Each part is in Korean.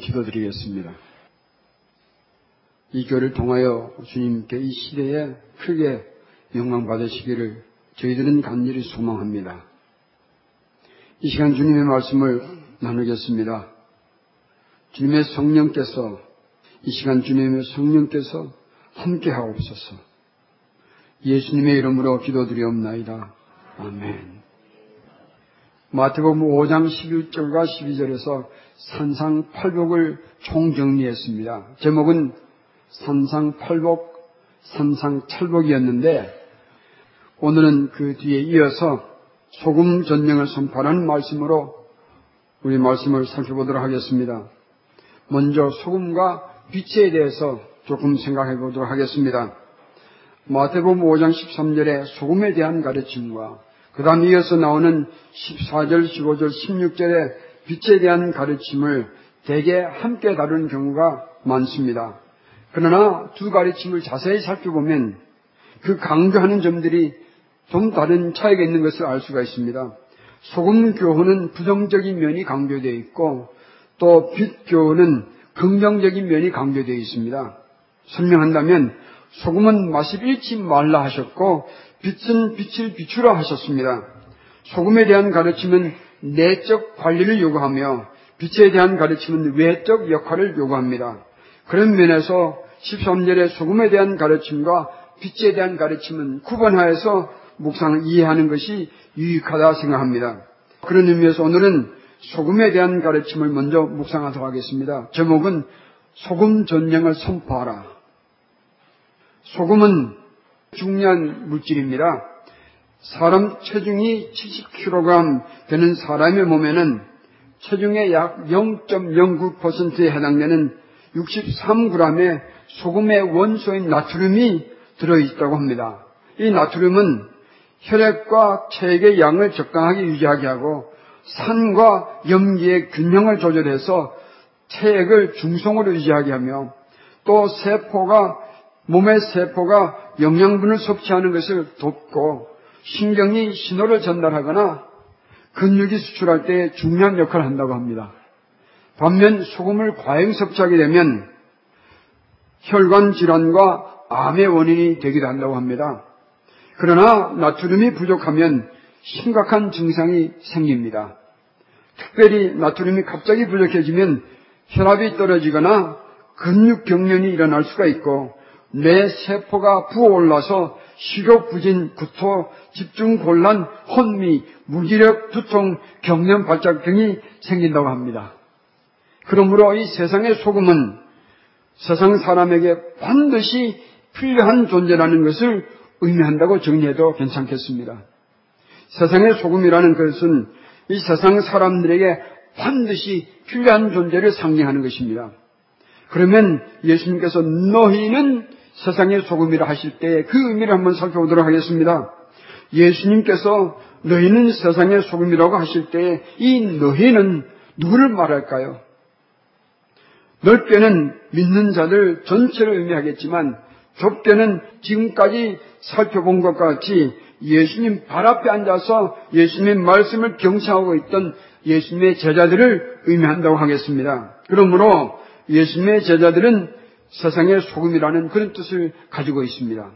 기도드리겠습니다. 이 교를 통하여 주님께 이 시대에 크게 영광 받으시기를 저희들은 간절히 소망합니다. 이 시간 주님의 말씀을 나누겠습니다. 주님의 성령께서 이 시간 주님의 성령께서 함께 하옵소서. 예수님의 이름으로 기도드리옵나이다. 아멘. 마태복음 5장 11절과 12절에서 산상팔복을 총정리했습니다. 제목은 산상팔복, 산상찰복이었는데 오늘은 그 뒤에 이어서 소금 전쟁을 선포하는 말씀으로 우리 말씀을 살펴보도록 하겠습니다. 먼저 소금과 빛에 대해서 조금 생각해 보도록 하겠습니다. 마태복음 5장 13절에 소금에 대한 가르침과 그 다음 이어서 나오는 14절, 15절, 16절에 빛에 대한 가르침을 대개 함께 다루는 경우가 많습니다. 그러나 두 가르침을 자세히 살펴보면 그 강조하는 점들이 좀 다른 차이가 있는 것을 알 수가 있습니다. 소금 교훈은 부정적인 면이 강조되어 있고 또 빛 교훈은 긍정적인 면이 강조되어 있습니다. 설명한다면 소금은 맛이 잃지 말라 하셨고 빛은 빛을 비추라 하셨습니다. 소금에 대한 가르침은 내적 관리를 요구하며 빛에 대한 가르침은 외적 역할을 요구합니다. 그런 면에서 13절의 소금에 대한 가르침과 빛에 대한 가르침은 구분하여서 묵상을 이해하는 것이 유익하다 생각합니다. 그런 의미에서 오늘은 소금에 대한 가르침을 먼저 묵상하도록 하겠습니다. 제목은 소금 전쟁을 선포하라. 소금은 중요한 물질입니다. 사람 체중이 70kg 되는 사람의 몸에는 체중의 약 0.09%에 해당되는 63g의 소금의 원소인 나트륨이 들어있다고 합니다. 이 나트륨은 혈액과 체액의 양을 적당하게 유지하게 하고 산과 염기의 균형을 조절해서 체액을 중성으로 유지하게 하며 또 세포가 몸의 세포가 영양분을 섭취하는 것을 돕고 신경이 신호를 전달하거나 근육이 수출할 때 중요한 역할을 한다고 합니다. 반면 소금을 과잉 섭취하게 되면 혈관 질환과 암의 원인이 되기도 한다고 합니다. 그러나 나트륨이 부족하면 심각한 증상이 생깁니다. 특별히 나트륨이 갑자기 부족해지면 혈압이 떨어지거나 근육 경련이 일어날 수가 있고 뇌 세포가 부어올라서 식욕 부진, 구토, 집중 곤란, 혼미, 무기력, 두통, 경련 발작 등이 생긴다고 합니다. 그러므로 이 세상의 소금은 세상 사람에게 반드시 필요한 존재라는 것을 의미한다고 정리해도 괜찮겠습니다. 세상의 소금이라는 것은 이 세상 사람들에게 반드시 필요한 존재를 상징하는 것입니다. 그러면 예수님께서 너희는 세상의 소금이라 하실 때 그 의미를 한번 살펴보도록 하겠습니다. 예수님께서 너희는 세상의 소금이라고 하실 때 이 너희는 누구를 말할까요? 넓게는 믿는 자들 전체를 의미하겠지만 좁게는 지금까지 살펴본 것과 같이 예수님 발 앞에 앉아서 예수님의 말씀을 경청하고 있던 예수님의 제자들을 의미한다고 하겠습니다. 그러므로 예수님의 제자들은 세상의 소금이라는 그런 뜻을 가지고 있습니다.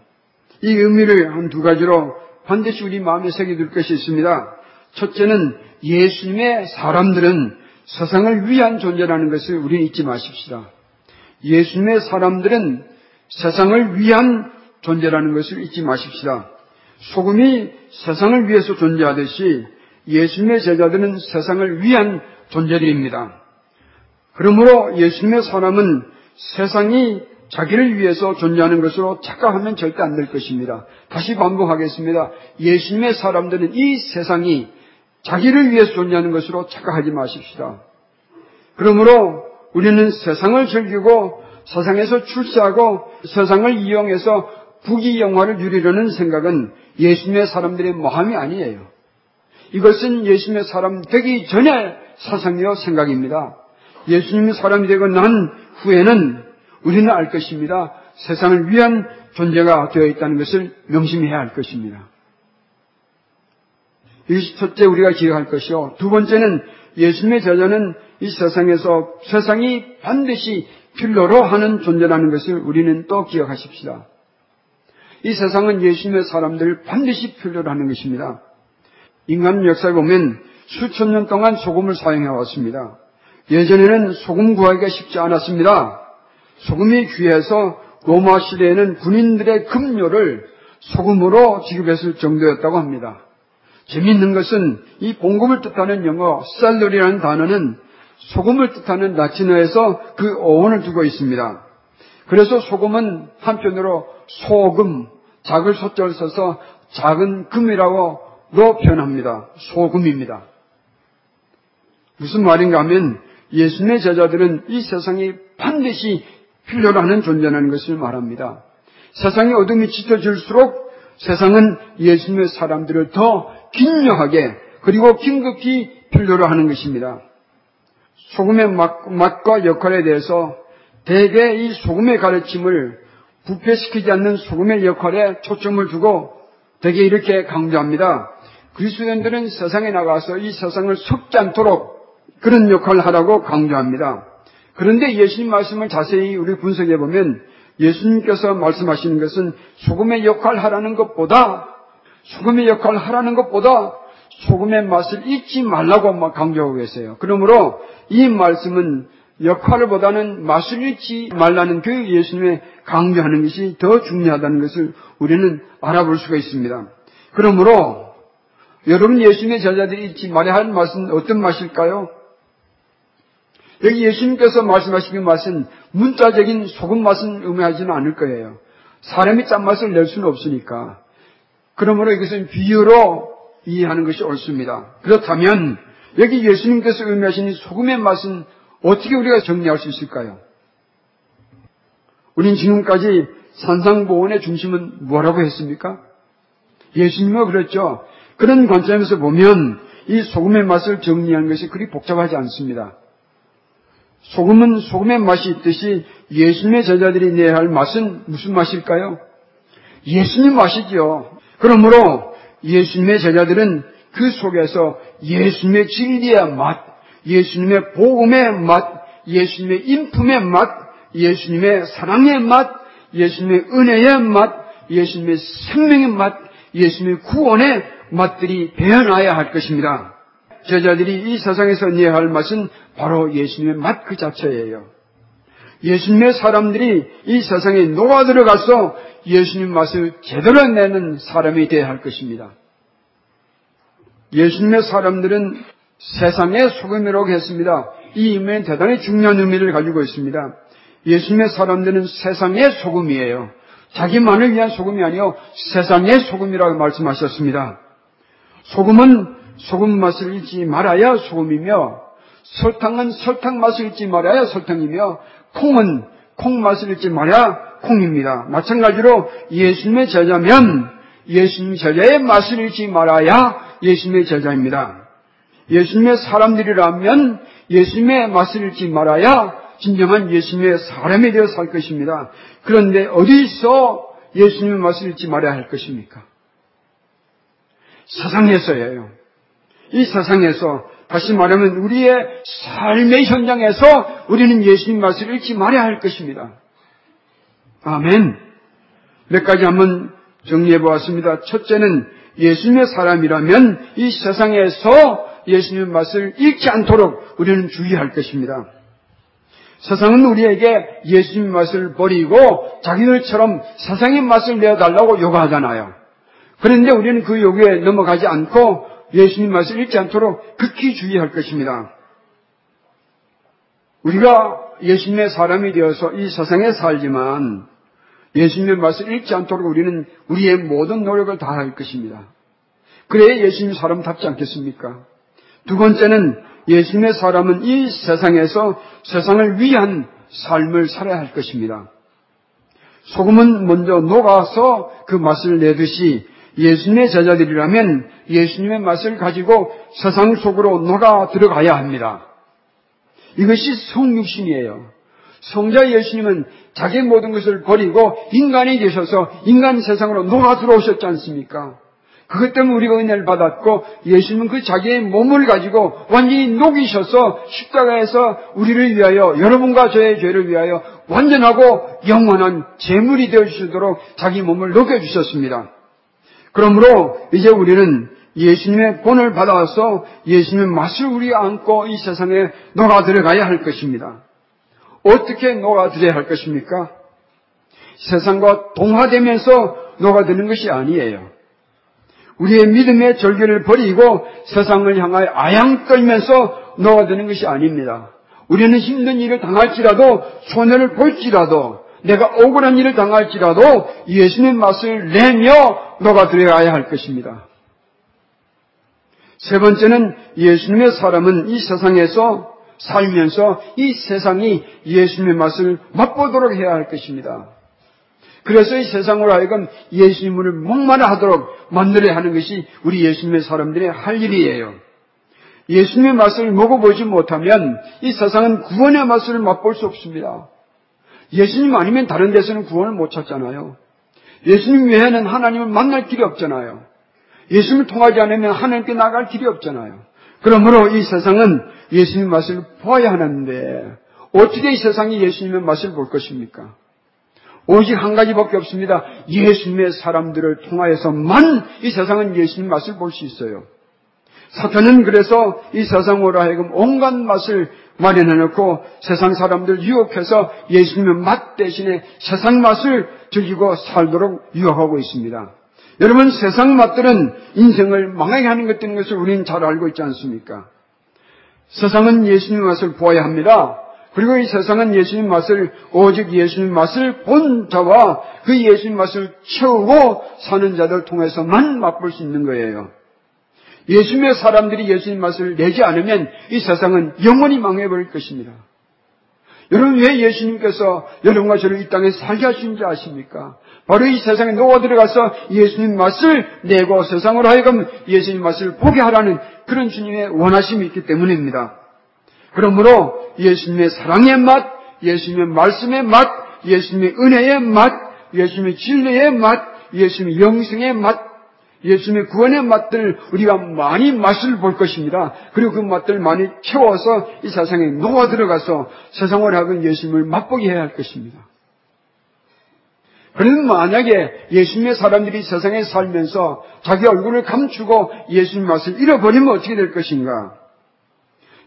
이 의미를 한 두 가지로 반드시 우리 마음에 새겨둘 것이 있습니다. 첫째는 예수님의 사람들은 세상을 위한 존재라는 것을 우리는 잊지 마십시다. 예수님의 사람들은 세상을 위한 존재라는 것을 잊지 마십시다. 소금이 세상을 위해서 존재하듯이 예수님의 제자들은 세상을 위한 존재들입니다. 그러므로 예수님의 사람은 세상이 자기를 위해서 존재하는 것으로 착각하면 절대 안 될 것입니다. 다시 반복하겠습니다. 예수님의 사람들은 이 세상이 자기를 위해서 존재하는 것으로 착각하지 마십시다. 그러므로 우리는 세상을 즐기고 세상에서 출세하고 세상을 이용해서 부귀영화를 누리려는 생각은 예수님의 사람들의 마음이 아니에요. 이것은 예수님의 사람 되기 전의 사상이요 생각입니다. 예수님의 사람이 되고 난 후에는 우리는 알 것입니다. 세상을 위한 존재가 되어 있다는 것을 명심해야 할 것입니다. 이것이 첫째 우리가 기억할 것이요. 두 번째는 예수님의 제자는 이 세상에서 세상이 반드시 필요로 하는 존재라는 것을 우리는 또 기억하십시다. 이 세상은 예수님의 사람들을 반드시 필요로 하는 것입니다. 인간 역사에 보면 수천 년 동안 소금을 사용해 왔습니다. 예전에는 소금 구하기가 쉽지 않았습니다. 소금이 귀해서 로마 시대에는 군인들의 급료를 소금으로 지급했을 정도였다고 합니다. 재미있는 것은 이 봉금을 뜻하는 영어 쌀러리라는 단어는 소금을 뜻하는 라틴어에서 그 어원을 두고 있습니다. 그래서 소금은 한편으로 소금, 작을 소자를 써서 작은 금이라고 표현합니다. 소금입니다. 무슨 말인가 하면 예수님의 제자들은 이 세상이 반드시 필요로 하는 존재라는 것을 말합니다. 세상의 어둠이 짙어질수록 세상은 예수님의 사람들을 더 긴묘하게 그리고 긴급히 필요로 하는 것입니다. 소금의 맛, 과 역할에 대해서 대개 이 소금의 가르침을 부패시키지 않는 소금의 역할에 초점을 두고 대개 이렇게 강조합니다. 그리스도인들은 세상에 나가서 이 세상을 섞지 않도록 그런 역할을 하라고 강조합니다. 그런데 예수님 말씀을 자세히 우리 분석해 보면 예수님께서 말씀하시는 것은 소금의 역할을 하라는 것보다 소금의 역할을 하라는 것보다 소금의 맛을 잊지 말라고 강조하고 계세요. 그러므로 이 말씀은 역할을 보다는 맛을 잃지 말라는 그 예수님의 강조하는 것이 더 중요하다는 것을 우리는 알아볼 수가 있습니다. 그러므로 여러분 예수님의 제자들이 잊지 말아야 할 맛은 어떤 맛일까요? 여기 예수님께서 말씀하신 그 맛은 문자적인 소금 맛은 의미하지는 않을 거예요. 사람이 짠맛을 낼 수는 없으니까. 그러므로 이것은 비유로 이해하는 것이 옳습니다. 그렇다면 여기 예수님께서 의미하시는 소금의 맛은 어떻게 우리가 정리할 수 있을까요? 우린 지금까지 산상보원의 중심은 뭐라고 했습니까? 예수님은 그랬죠. 그런 관점에서 보면 이 소금의 맛을 정리하는 것이 그리 복잡하지 않습니다. 소금은 소금의 맛이 있듯이 예수님의 제자들이 내야 할 맛은 무슨 맛일까요? 예수님 맛이죠. 그러므로 예수님의 제자들은 그 속에서 예수님의 진리의 맛, 예수님의 복음의 맛, 예수님의 인품의 맛, 예수님의 사랑의 맛, 예수님의 은혜의 맛, 예수님의 생명의 맛, 예수님의 구원의 맛들이 배어나야 할 것입니다. 제자들이 이 세상에서 내야 할 맛은 바로 예수님의 맛 그 자체예요. 예수님의 사람들이 이 세상에 녹아 들어가서 예수님 맛을 제대로 내는 사람이 되어야 할 것입니다. 예수님의 사람들은 세상의 소금이라고 했습니다. 이 의미는 대단히 중요한 의미를 가지고 있습니다. 예수님의 사람들은 세상의 소금이에요. 자기만을 위한 소금이 아니요 세상의 소금이라고 말씀하셨습니다. 소금은 소금 맛을 잊지 말아야 소금이며 설탕은 설탕 맛을 잊지 말아야 설탕이며 콩은 콩 맛을 잊지 말아야 콩입니다. 마찬가지로 예수님의 제자면 예수님 제자의 맛을 잃지 말아야 예수님의 제자입니다. 예수님의 사람들이라면 예수님의 맛을 잃지 말아야 진정한 예수님의 사람이 되어 살 것입니다. 그런데 어디서 예수님의 맛을 잃지 말아야 할 것입니까? 세상에서예요. 이 세상에서 다시 말하면 우리의 삶의 현장에서 우리는 예수님 맛을 잃지 말아야 할 것입니다. 아멘. 몇 가지 한번 정리해 보았습니다. 첫째는 예수님의 사람이라면 이 세상에서 예수님의 맛을 잃지 않도록 우리는 주의할 것입니다. 세상은 우리에게 예수님의 맛을 버리고 자기들처럼 세상의 맛을 내어달라고 요구하잖아요. 그런데 우리는 그 요구에 넘어가지 않고 예수님 맛을 잃지 않도록 극히 주의할 것입니다. 우리가 예수님의 사람이 되어서 이 세상에 살지만 예수님의 맛을 잃지 않도록 우리는 우리의 모든 노력을 다할 것입니다. 그래야 예수님 사람답지 않겠습니까? 두 번째는 예수님의 사람은 이 세상에서 세상을 위한 삶을 살아야 할 것입니다. 소금은 먼저 녹아서 그 맛을 내듯이 예수님의 제자들이라면 예수님의 맛을 가지고 세상 속으로 녹아 들어가야 합니다. 이것이 성육신이에요. 성자 예수님은 자기 모든 것을 버리고 인간이 되셔서 인간 세상으로 녹아 들어오셨지 않습니까? 그것 때문에 우리가 은혜를 받았고 예수님은 그 자기의 몸을 가지고 완전히 녹이셔서 십자가에서 우리를 위하여 여러분과 저의 죄를 위하여 완전하고 영원한 제물이 되어 주시도록 자기 몸을 녹여 주셨습니다. 그러므로 이제 우리는 예수님의 본을 받아서 예수님의 맛을 우리 안고 이 세상에 녹아 들어가야 할 것입니다. 어떻게 녹아 들어야 할 것입니까? 세상과 동화되면서 녹아드는 것이 아니에요. 우리의 믿음의 절개를 버리고 세상을 향하여 아양 떨면서 녹아드는 것이 아닙니다. 우리는 힘든 일을 당할지라도 손해를 볼지라도 내가 억울한 일을 당할지라도 예수님의 맛을 내며 녹아들어야 할 것입니다. 세 번째는 예수님의 사람은 이 세상에서 살면서 이 세상이 예수님의 맛을 맛보도록 해야 할 것입니다. 그래서 이 세상으로 하여금 예수님을 목마르 하도록 만들어야 하는 것이 우리 예수님의 사람들의 할 일이에요. 예수님의 맛을 먹어보지 못하면 이 세상은 구원의 맛을 맛볼 수 없습니다. 예수님 아니면 다른 데서는 구원을 못 찾잖아요. 예수님 외에는 하나님을 만날 길이 없잖아요. 예수님을 통하지 않으면 하나님께 나갈 길이 없잖아요. 그러므로 이 세상은 예수님의 맛을 보아야 하는데 어떻게 이 세상이 예수님의 맛을 볼 것입니까? 오직 한 가지밖에 없습니다. 예수님의 사람들을 통하여서만 이 세상은 예수님 맛을 볼 수 있어요. 사탄은 그래서 이 세상으로 하여금 온갖 맛을 마련해 놓고 세상 사람들 유혹해서 예수님의 맛 대신에 세상 맛을 즐기고 살도록 유혹하고 있습니다. 여러분 세상 맛들은 인생을 망하게 하는 것들인 것을 우리는 잘 알고 있지 않습니까? 세상은 예수님의 맛을 보아야 합니다. 그리고 이 세상은 예수님 맛을 오직 예수님 맛을 본 자와 그 예수님 맛을 채우고 사는 자들 통해서만 맛볼 수 있는 거예요. 예수님의 사람들이 예수님 맛을 내지 않으면 이 세상은 영원히 망해버릴 것입니다. 여러분 왜 예수님께서 여러분과 저를 이 땅에 살게 하신지 아십니까? 바로 이 세상에 녹아 들어가서 예수님 맛을 내고 세상으로 하여금 예수님 맛을 보게 하라는 그런 주님의 원하심이 있기 때문입니다. 그러므로 예수님의 사랑의 맛, 예수님의 말씀의 맛, 예수님의 은혜의 맛, 예수님의 진리의 맛, 예수님의 영생의 맛, 예수님의 구원의 맛들 우리가 많이 맛을 볼 것입니다. 그리고 그 맛들 많이 채워서 이 세상에 녹아 들어가서 세상을 하고 예수님을 맛보게 해야 할 것입니다. 그러면 만약에 예수님의 사람들이 세상에 살면서 자기 얼굴을 감추고 예수님 맛을 잃어버리면 어떻게 될 것인가?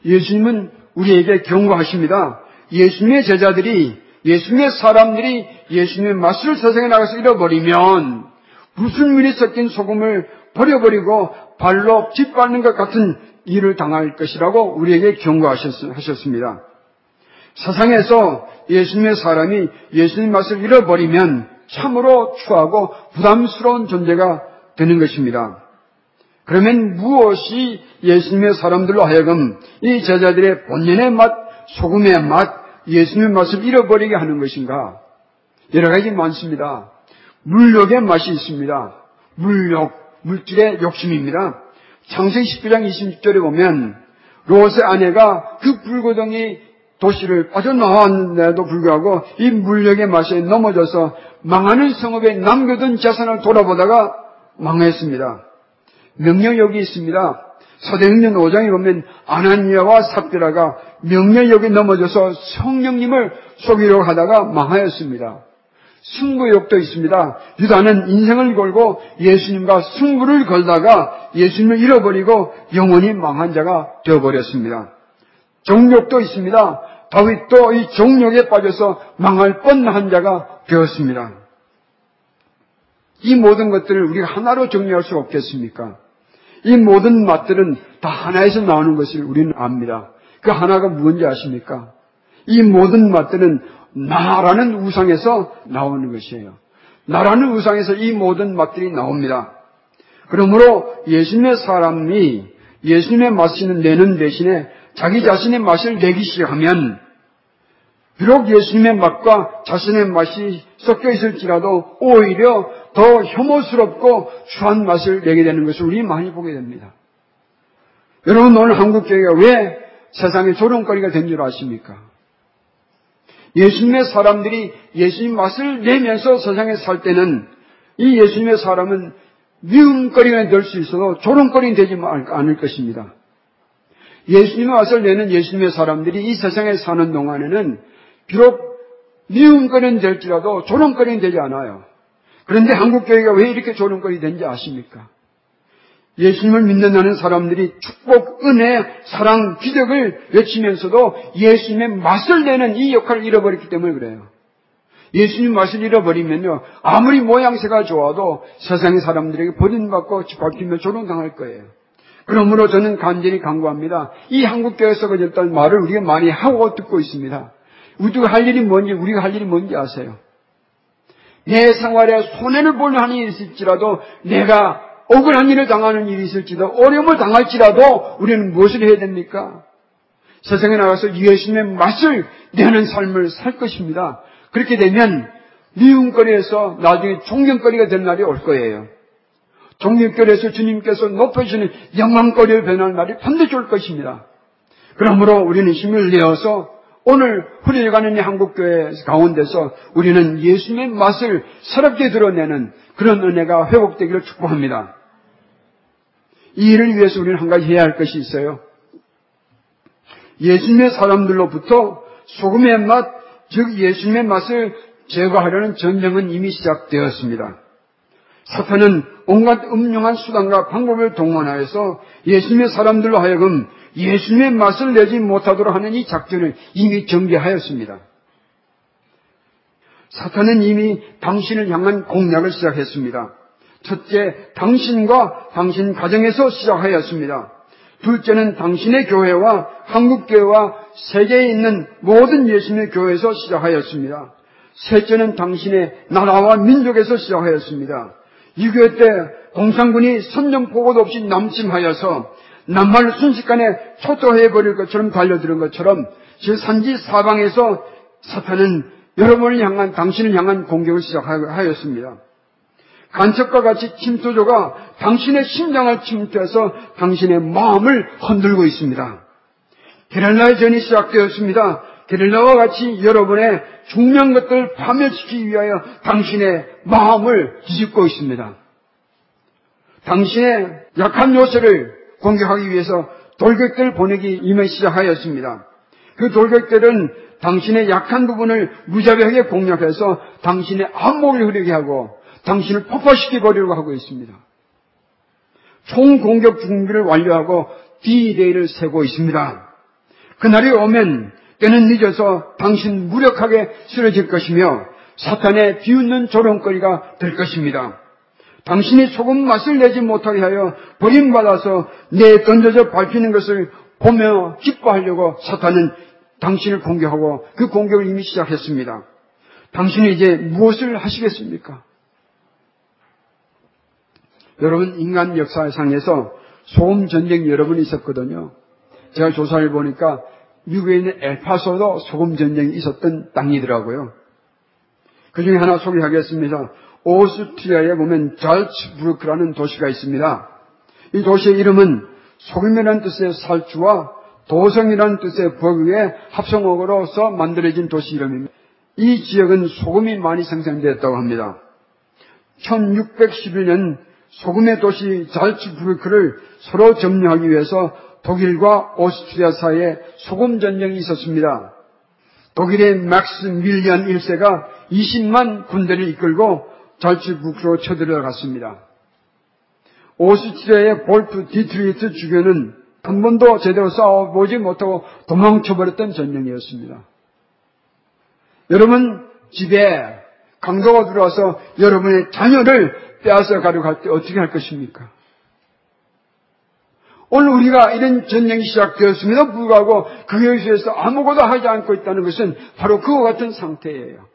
예수님은 우리에게 경고하십니다. 예수님의 제자들이 예수님의 사람들이 예수님의 맛을 세상에 나가서 잃어버리면 무슨 물이 섞인 소금을 버려버리고 발로 짓밟는 것 같은 일을 당할 것이라고 우리에게 경고하셨습니다. 세상에서 예수님의 사람이 예수님 맛을 잃어버리면 참으로 추하고 부담스러운 존재가 되는 것입니다. 그러면 무엇이 예수님의 사람들로 하여금 이 제자들의 본연의 맛, 소금의 맛, 예수님의 맛을 잃어버리게 하는 것인가? 여러 가지 많습니다. 물욕의 맛이 있습니다. 물욕, 물질의 욕심입니다. 창세기 19장 26절에 보면 롯의 아내가 그 불고덩이 도시를 빠져나왔는데도 불구하고 이 물욕의 맛에 넘어져서 망하는 성읍에 남겨둔 재산을 돌아보다가 망했습니다. 명령력이 있습니다. 사도행전 5장에 보면 아나니아와 삽비라가 명령력이 넘어져서 성령님을 속이려고 하다가 망하였습니다. 승부욕도 있습니다. 유다는 인생을 걸고 예수님과 승부를 걸다가 예수님을 잃어버리고 영원히 망한 자가 되어버렸습니다. 정욕도 있습니다. 다윗도 이 정욕에 빠져서 망할 뻔한 자가 되었습니다. 이 모든 것들을 우리가 하나로 정리할 수 없겠습니까? 이 모든 맛들은 다 하나에서 나오는 것을 우리는 압니다. 그 하나가 무엇인지 아십니까? 이 모든 맛들은 나라는 우상에서 나오는 것이에요. 나라는 우상에서 이 모든 맛들이 나옵니다. 그러므로 예수님의 사람이 예수님의 맛을 내는 대신에 자기 자신의 맛을 내기 시작하면 비록 예수님의 맛과 자신의 맛이 섞여 있을지라도 오히려 더 혐오스럽고 추한 맛을 내게 되는 것을 우리 많이 보게 됩니다. 여러분 오늘 한국 교회가 왜 세상의 조롱거리가 된 줄 아십니까? 예수님의 사람들이 예수님 맛을 내면서 세상에 살 때는 이 예수님의 사람은 미움거리가 될 수 있어도 조롱거리는 되지 않을 것입니다. 예수님의 와서 내는 예수님의 사람들이 이 세상에 사는 동안에는 비록 미움거리는 될지라도 조롱거리는 되지 않아요. 그런데 한국교회가 왜 이렇게 조롱거리 된지 아십니까? 예수님을 믿는 다는 사람들이 축복, 은혜, 사랑, 기적을 외치면서도 예수님의 맛을 내는 이 역할을 잃어버렸기 때문에 그래요. 예수님 맛을 잃어버리면요, 아무리 모양새가 좋아도 세상의 사람들에게 버림받고 짓밟히며 조롱당할 거예요. 그러므로 저는 간절히 강구합니다. 이 한국교회에서 그랬던 말을 우리가 많이 하고 듣고 있습니다. 우리가 할 일이 뭔지, 우리가 할 일이 뭔지 아세요? 내 생활에 손해를 보는 한이 있을지라도 내가 억울한 일을 당하는 일이 있을지도 어려움을 당할지라도 우리는 무엇을 해야 됩니까? 세상에 나가서 예수님의 맛을 내는 삶을 살 것입니다. 그렇게 되면 미움거리에서 나중에 존경거리가 될 날이 올 거예요. 존경거리에서 주님께서 높여주시는 영광거리를 변할 날이 반드시 올 것입니다. 그러므로 우리는 힘을 내어서 오늘 이 한국교회 가운데서 우리는 예수님의 맛을 새롭게 드러내는 그런 은혜가 회복되기를 축복합니다. 이 일을 위해서 우리는 한 가지 해야 할 것이 있어요. 예수님의 사람들로부터 소금의 맛, 즉 예수님의 맛을 제거하려는 전쟁은 이미 시작되었습니다. 사탄은 온갖 음흉한 수단과 방법을 동원하여서 예수님의 사람들로 하여금 예수님의 맛을 내지 못하도록 하는 이 작전을 이미 전개하였습니다. 사탄은 이미 당신을 향한 공략을 시작했습니다. 첫째, 당신과 당신 가정에서 시작하였습니다. 둘째는 당신의 교회와 한국교회와 세계에 있는 모든 예수님의 교회에서 시작하였습니다. 셋째는 당신의 나라와 민족에서 시작하였습니다. 유교 때 공산군이 선전포고도 없이 남침하여서 남한을 순식간에 초토해버릴 것처럼 달려드는 것처럼 제 산지 사방에서 사탄은 여러분을 향한 당신을 향한 공격을 시작하였습니다. 간첩과 같이 침투조가 당신의 심장을 침투해서 당신의 마음을 흔들고 있습니다. 게릴라의 전이 시작되었습니다. 게릴라와 같이 여러분의 중요한 것들을 파멸시키기 위하여 당신의 마음을 뒤집고 있습니다. 당신의 약한 요소를 공격하기 위해서 돌격들 보내기 이미 시작하였습니다. 그 돌격들은 당신의 약한 부분을 무자비하게 공략해서 당신의 안목을 흐르게 하고 당신을 폭파시켜 버리려고 하고 있습니다. 총 공격 준비를 완료하고 D-Day를 세고 있습니다. 그날이 오면 때는 늦어서 당신 무력하게 쓰러질 것이며 사탄의 비웃는 조롱거리가 될 것입니다. 당신이 소금 맛을 내지 못하게 하여 버림받아서 내 던져져 밟히는 것을 보며 기뻐하려고 사탄은 당신을 공격하고 그 공격을 이미 시작했습니다. 당신이 이제 무엇을 하시겠습니까? 여러분 인간 역사상에서 소음 전쟁이 여러 번 있었거든요. 제가 조사를 보니까 미국에 있는 엘파소도 소금 전쟁이 있었던 땅이더라고요. 그 중에 하나 소개하겠습니다. 오스트리아에 보면 잘츠부르크라는 도시가 있습니다. 이 도시의 이름은 소금이라는 뜻의 살주와 도성이라는 뜻의 버그의 합성어로서 만들어진 도시 이름입니다. 이 지역은 소금이 많이 생산되었다고 합니다. 1611년 소금의 도시 잘츠부르크를 서로 점령하기 위해서 독일과 오스트리아 사이에 소금 전쟁이 있었습니다. 독일의 맥스 밀리안 1세가 20만 군대를 이끌고 잘츠부르크로 쳐들어갔습니다. 오스트리아의 볼프 디트리트 주교는 한 번도 제대로 싸워보지 못하고 도망쳐버렸던 전쟁이었습니다. 여러분 집에 강도가 들어와서 여러분의 자녀를 빼앗아 가려고 할 때 어떻게 할 것입니까? 오늘 우리가 이런 전쟁이 시작되었음에도 불구하고 그에 의해서 아무것도 하지 않고 있다는 것은 바로 그와 같은 상태예요.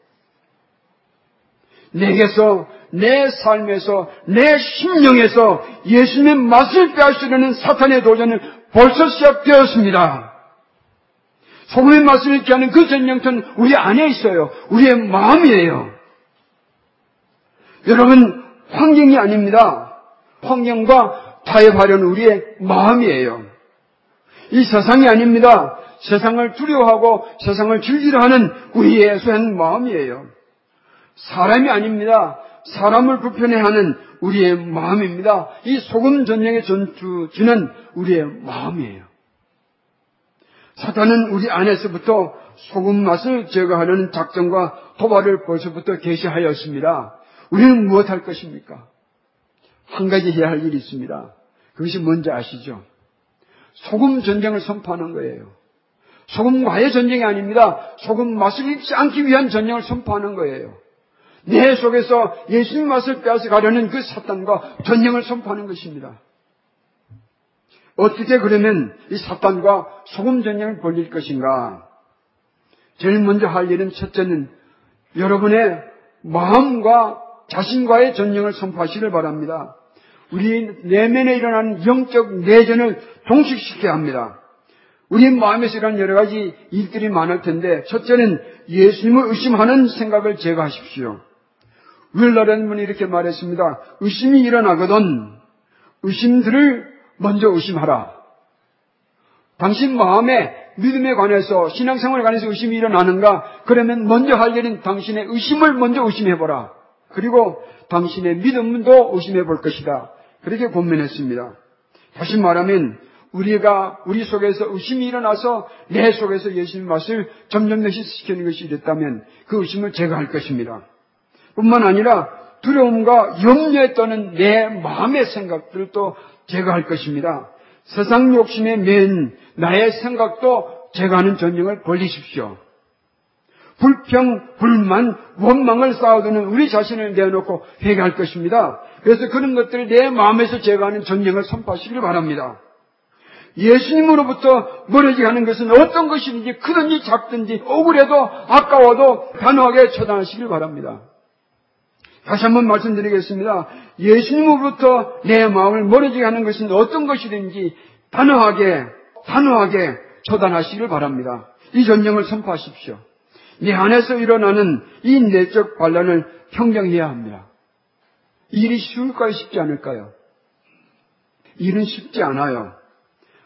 내게서, 내 삶에서, 내 심령에서 예수님의 맛을 빼앗으려는 사탄의 도전은 벌써 시작되었습니다. 소금의 맛을 잃게 하는 그 전쟁터는 우리 안에 있어요. 우리의 마음이에요. 여러분, 환경이 아닙니다. 환경과 타협하려는 우리의 마음이에요. 이 세상이 아닙니다. 세상을 두려워하고 세상을 즐기려 하는 우리의 소한 마음이에요. 사람이 아닙니다. 사람을 불편해하는 우리의 마음입니다. 이 소금 전쟁의 전투지는 우리의 마음이에요. 사탄은 우리 안에서부터 소금 맛을 제거하려는 작전과 도발을 벌써부터 개시하였습니다. 우리는 무엇할 것입니까? 한 가지 해야 할 일이 있습니다. 그것이 뭔지 아시죠? 소금 전쟁을 선포하는 거예요. 소금과의 전쟁이 아닙니다. 소금 맛을 잃지 않기 위한 전쟁을 선포하는 거예요. 내 속에서 예수님 맛을 빼앗아가려는 그 사탄과 전쟁을 선포하는 것입니다. 어떻게 그러면 이 사탄과 소금 전쟁을 벌릴 것인가? 제일 먼저 할 일은 첫째는 여러분의 마음과 자신과의 전쟁을 선포하시길 바랍니다. 우리 내면에 일어나는 영적 내전을 종식시켜야 합니다. 우리 마음에서 일어나는 여러 가지 일들이 많을 텐데 첫째는 예수님을 의심하는 생각을 제거하십시오. 윌러라는 분이 이렇게 말했습니다. 의심이 일어나거든 의심들을 먼저 의심하라. 당신 마음에 믿음에 관해서 신앙생활에 관해서 의심이 일어나는가? 그러면 먼저 할 일은 당신의 의심을 먼저 의심해보라. 그리고 당신의 믿음도 의심해 볼 것이다. 그렇게 고민했습니다. 다시 말하면 우리가 우리 속에서 의심이 일어나서 내 속에서 예수님 맛을 점점 내시시키는 것이 이랬다면 그 의심을 제거할 것입니다. 뿐만 아니라 두려움과 염려에 떠는 내 마음의 생각들도 제거할 것입니다. 세상 욕심에 맨 나의 생각도 제거하는 전쟁을 벌리십시오. 불평, 불만, 원망을 쌓아두는 우리 자신을 내어놓고 회개할 것입니다. 그래서 그런 것들을 내 마음에서 제거하는 전쟁을 선포하시길 바랍니다. 예수님으로부터 멀어지게 하는 것은 어떤 것이든지 크든지 작든지 억울해도 아까워도 단호하게 처단하시길 바랍니다. 다시 한번 말씀드리겠습니다. 예수님으로부터 내 마음을 멀어지게 하는 것은 어떤 것이든지 단호하게, 단호하게 처단하시길 바랍니다. 이 전쟁을 선포하십시오. 내 안에서 일어나는 이 내적 반란을 평정해야 합니다. 일이 쉬울까요? 쉽지 않을까요? 일은 쉽지 않아요.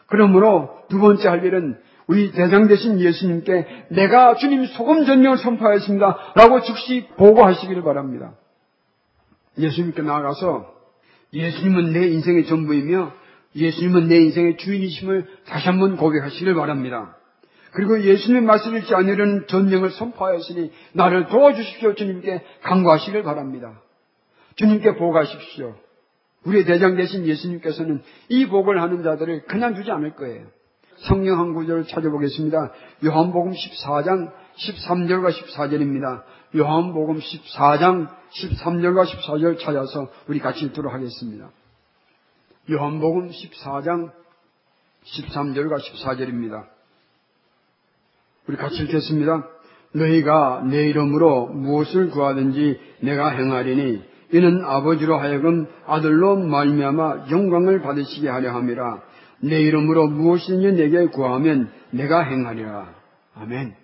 그러므로 두 번째 할 일은 우리 대장 되신 예수님께 내가 주님 소금 전쟁을 선포하였습니다. 라고 즉시 보고하시기를 바랍니다. 예수님께 나아가서 예수님은 내 인생의 전부이며 예수님은 내 인생의 주인이심을 다시 한번 고백하시길 바랍니다. 그리고 예수님의 말씀을 잃지 않으려는 전쟁을 선포하였으니 나를 도와주십시오. 주님께 강구하시길 바랍니다. 주님께 보고하십시오. 우리의 대장 되신 예수님께서는 이 복을 하는 자들을 그냥 두지 않을 거예요. 성령 한 구절을 찾아보겠습니다. 요한복음 14장 13절과 14절입니다. 요한복음 14장 13절과 14절 찾아서 우리 같이 읽도록 하겠습니다. 요한복음 14장 13절과 14절입니다. 우리 같이 읽겠습니다. 너희가 내 이름으로 무엇을 구하든지 내가 행하리니 이는 아버지로 하여금 아들로 말미암아 영광을 받으시게 하려 함이라. 내 이름으로 무엇이든지 내게 구하면 내가 행하리라. 아멘.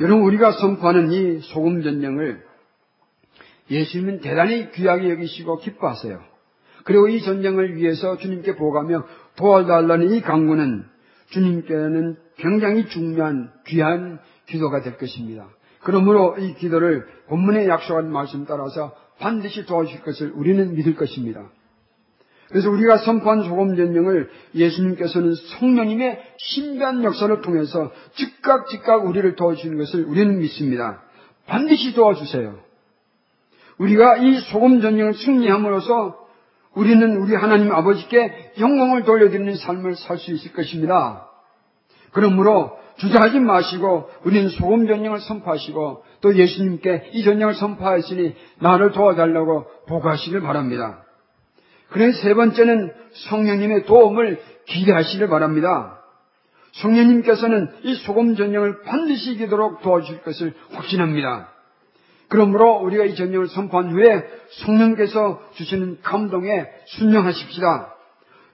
여러분 우리가 선포하는 이 소금 전쟁을 예수님은 대단히 귀하게 여기시고 기뻐하세요. 그리고 이 전쟁을 위해서 주님께 보가며 도와달라는 이 강구는 주님께는 굉장히 중요한 귀한 기도가 될 것입니다. 그러므로 이 기도를 본문에 약속한 말씀 따라서 반드시 도와주실 것을 우리는 믿을 것입니다. 그래서 우리가 선포한 소금 전쟁을 예수님께서는 성령님의 신비한 역사를 통해서 즉각 즉각 우리를 도와주시는 것을 우리는 믿습니다. 반드시 도와주세요. 우리가 이 소금 전쟁을 승리함으로써 우리는 우리 하나님 아버지께 영광을 돌려드리는 삶을 살 수 있을 것입니다. 그러므로 주저하지 마시고 우리는 소금 전쟁을 선포하시고 또 예수님께 이 전쟁을 선포하시니 나를 도와달라고 보고하시길 바랍니다. 그래서 세 번째는 성령님의 도움을 기대하시길 바랍니다. 성령님께서는 이 소금 전쟁을 반드시 이기도록 도와주실 것을 확신합니다. 그러므로 우리가 이 전쟁을 선포한 후에 성령께서 주시는 감동에 순종하십시다.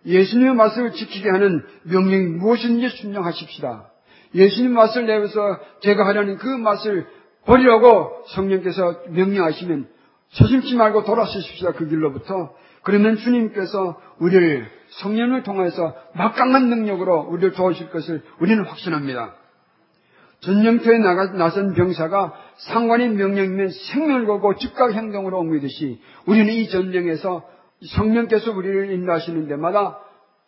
예수님의 말씀을 지키게 하는 명령이 무엇인지 순종하십시다. 예수님 맛을 내어서 제가 하려는 그 맛을 버리라고 성령께서 명령하시면 서심치 말고 돌아서십시다. 그 길로부터. 그러면 주님께서 우리를 성령을 통해서 막강한 능력으로 우리를 도우실 것을 우리는 확신합니다. 전쟁터에 나가, 나선 병사가 상관의 명령이면 생명을 걸고 즉각 행동으로 옮기듯이 우리는 이 전쟁에서 성령께서 우리를 인도하시는 데마다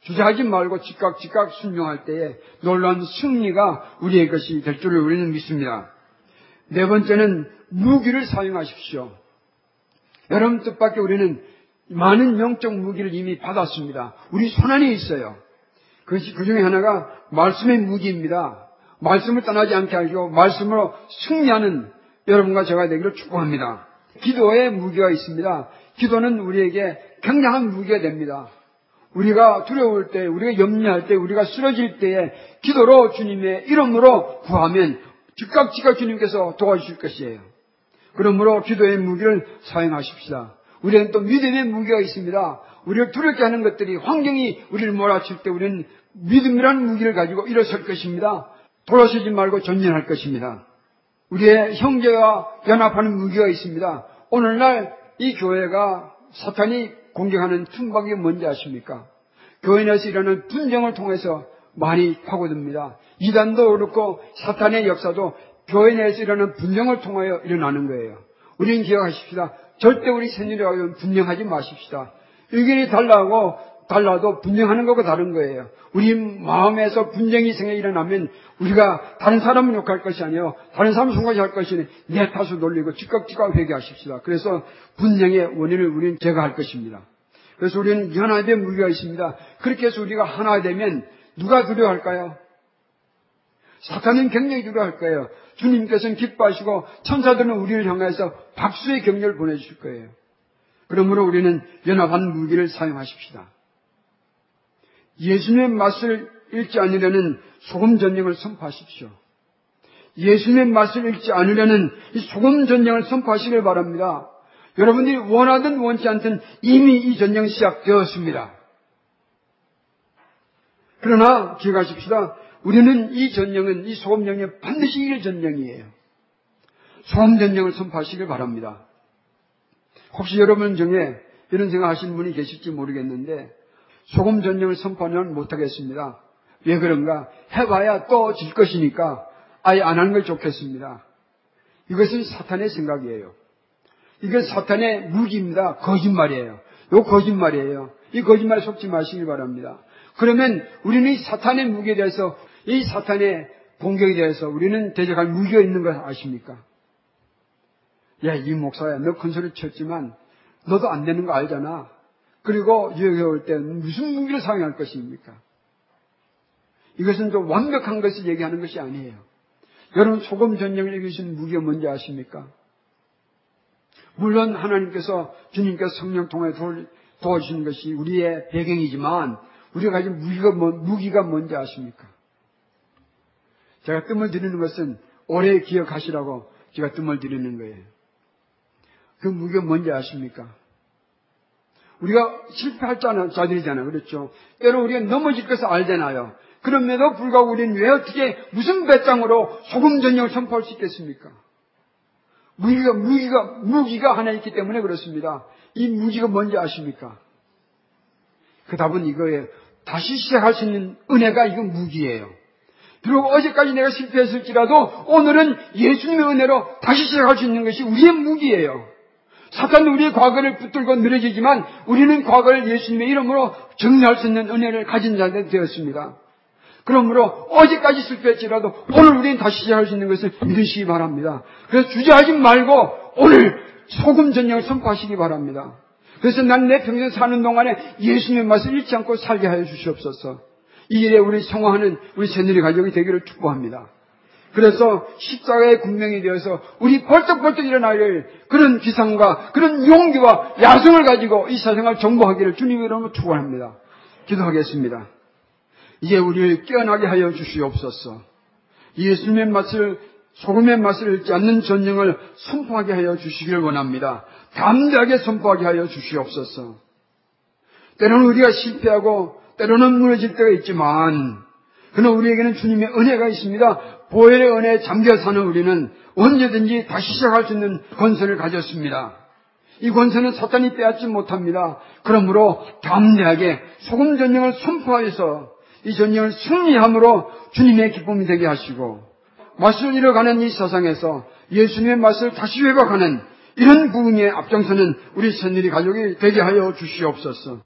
주저하지 말고 즉각 즉각 순종할 때에 놀라운 승리가 우리의 것이 될 줄을 우리는 믿습니다. 네 번째는 무기를 사용하십시오. 여러분 뜻밖의 우리는 많은 영적 무기를 이미 받았습니다. 우리 손안에 있어요. 그것이 그 중에 하나가 말씀의 무기입니다. 말씀을 떠나지 않게 하시고 말씀으로 승리하는 여러분과 제가 되기를 축복합니다. 기도의 무기가 있습니다. 기도는 우리에게 굉장한 무기가 됩니다. 우리가 두려울 때, 우리가 염려할 때, 우리가 쓰러질 때에 기도로 주님의 이름으로 구하면 즉각 즉각 주님께서 도와주실 것이에요. 그러므로 기도의 무기를 사용하십시다. 우리는 또 믿음의 무기가 있습니다. 우리를 두렵게 하는 것들이 환경이 우리를 몰아칠 때 우리는 믿음이라는 무기를 가지고 일어설 것입니다. 돌아서지 말고 전진할 것입니다. 우리의 형제와 연합하는 무기가 있습니다. 오늘날 이 교회가 사탄이 공격하는 틈박이 뭔지 아십니까? 교회 내에서 일어나는 분쟁을 통해서 많이 파고듭니다. 이단도 그렇고 사탄의 역사도 교회 내에서 일어나는 분쟁을 통하여 일어나는 거예요. 우리는 기억하십시다. 절대 우리 새누리와 분쟁하지 마십시다. 의견이 달라고 달라도 분쟁하는 것과 다른 거예요. 우리 마음에서 분쟁이 생겨 일어나면 우리가 다른 사람을 욕할 것이 아니요 다른 사람을 송가시할 것이 내 탓을 놀리고 즉각 즉각 회개하십시다. 그래서 분쟁의 원인을 우리는 제거할 것입니다. 그래서 우리는 하나의 무기가 있습니다. 그렇게 해서 우리가 하나 되면 누가 두려워할까요? 사탄은 굉장히 두려워할 거예요. 주님께서는 기뻐하시고 천사들은 우리를 향해서 박수의 격려를 보내주실 거예요. 그러므로 우리는 연합한 무기를 사용하십시다. 예수님의 맛을 잃지 않으려는 소금 전쟁을 선포하십시오. 예수님의 맛을 잃지 않으려는 이 소금 전쟁을 선포하시길 바랍니다. 여러분들이 원하든 원치 않든 이미 이 전쟁 시작되었습니다. 그러나 기억하십시다. 우리는 이 전쟁은 이 소금 전쟁 반드시 이길 전쟁이에요. 소금 전쟁을 선포하시길 바랍니다. 혹시 여러분 중에 이런 생각하시는 분이 계실지 모르겠는데 소금 전쟁을 선포하면 못하겠습니다. 왜 그런가? 해봐야 또 질 것이니까 아예 안 하는 걸 좋겠습니다. 이것은 사탄의 생각이에요. 이게 사탄의 무기입니다. 거짓말이에요. 요 거짓말이에요. 이 거짓말에 속지 마시길 바랍니다. 그러면 우리는 이 사탄의 무기에 대해서 이 사탄의 공격에 대해서 우리는 대적할 무기가 있는 걸 아십니까? 야, 이 목사야, 너 큰 소리 쳤지만 너도 안 되는 거 알잖아. 그리고 여기 올때 무슨 무기를 사용할 것입니까? 이것은 좀 완벽한 것을 얘기하는 것이 아니에요. 여러분 소금 전쟁을 이기신 무기가 뭔지 아십니까? 물론 하나님께서 주님께서 성령 통해 도와주시는 것이 우리의 배경이지만 우리가 가진 무기가, 뭔, 무기가 뭔지 아십니까? 제가 뜸을 들이는 것은 오래 기억하시라고 제가 뜸을 들이는 거예요. 그 무기가 뭔지 아십니까? 우리가 실패할 자들이잖아요. 그렇죠? 때로 우리가 넘어질 것을 알잖아요. 그럼에도 불구하고 우리는 왜 어떻게 무슨 배짱으로 소금 전쟁을 선포할 수 있겠습니까? 무기가, 무기가, 무기가 하나 있기 때문에 그렇습니다. 이 무기가 뭔지 아십니까? 그 답은 이거예요. 다시 시작할 수 있는 은혜가 이건 무기예요. 비록 어제까지 내가 실패했을지라도 오늘은 예수님의 은혜로 다시 시작할 수 있는 것이 우리의 무기예요. 사탄은 우리의 과거를 붙들고 늘어지지만 우리는 과거를 예수님의 이름으로 정리할 수 있는 은혜를 가진 자들 되었습니다. 그러므로 어제까지 실패했지라도 오늘 우리는 다시 시작할 수 있는 것을 믿으시기 바랍니다. 그래서 주저하지 말고 오늘 소금 전쟁을 선포하시기 바랍니다. 그래서 난 내 평생 사는 동안에 예수님의 맛을 잃지 않고 살게 하여 주시옵소서. 이 일에 우리 성화하는 우리 새누리 가족이 되기를 축복합니다. 그래서 십자가의 군명이 되어서 우리 벌떡벌떡 일어나길 그런 기상과 그런 용기와 야성을 가지고 이 사생을 정복하기를 주님 이름으로 축원합니다. 기도하겠습니다. 이제 우리를 깨어나게 하여 주시옵소서. 예수님의 맛을 소금의 맛을 잃지 않는 전쟁을 선포하게 하여 주시기를 원합니다. 담대하게 선포하게 하여 주시옵소서. 때로는 우리가 실패하고 때로는 무너질 때가 있지만 그러나 우리에게는 주님의 은혜가 있습니다. 보혈의 은혜에 잠겨 사는 우리는 언제든지 다시 시작할 수 있는 권세를 가졌습니다. 이 권세는 사탄이 빼앗지 못합니다. 그러므로 담대하게 소금 전쟁을 선포하여서 이 전쟁을 승리함으로 주님의 기쁨이 되게 하시고 맛을 잃어가는 이 세상에서 예수님의 맛을 다시 회복하는 이런 부흥의 앞장서는 우리 선일이 가족이 되게 하여 주시옵소서.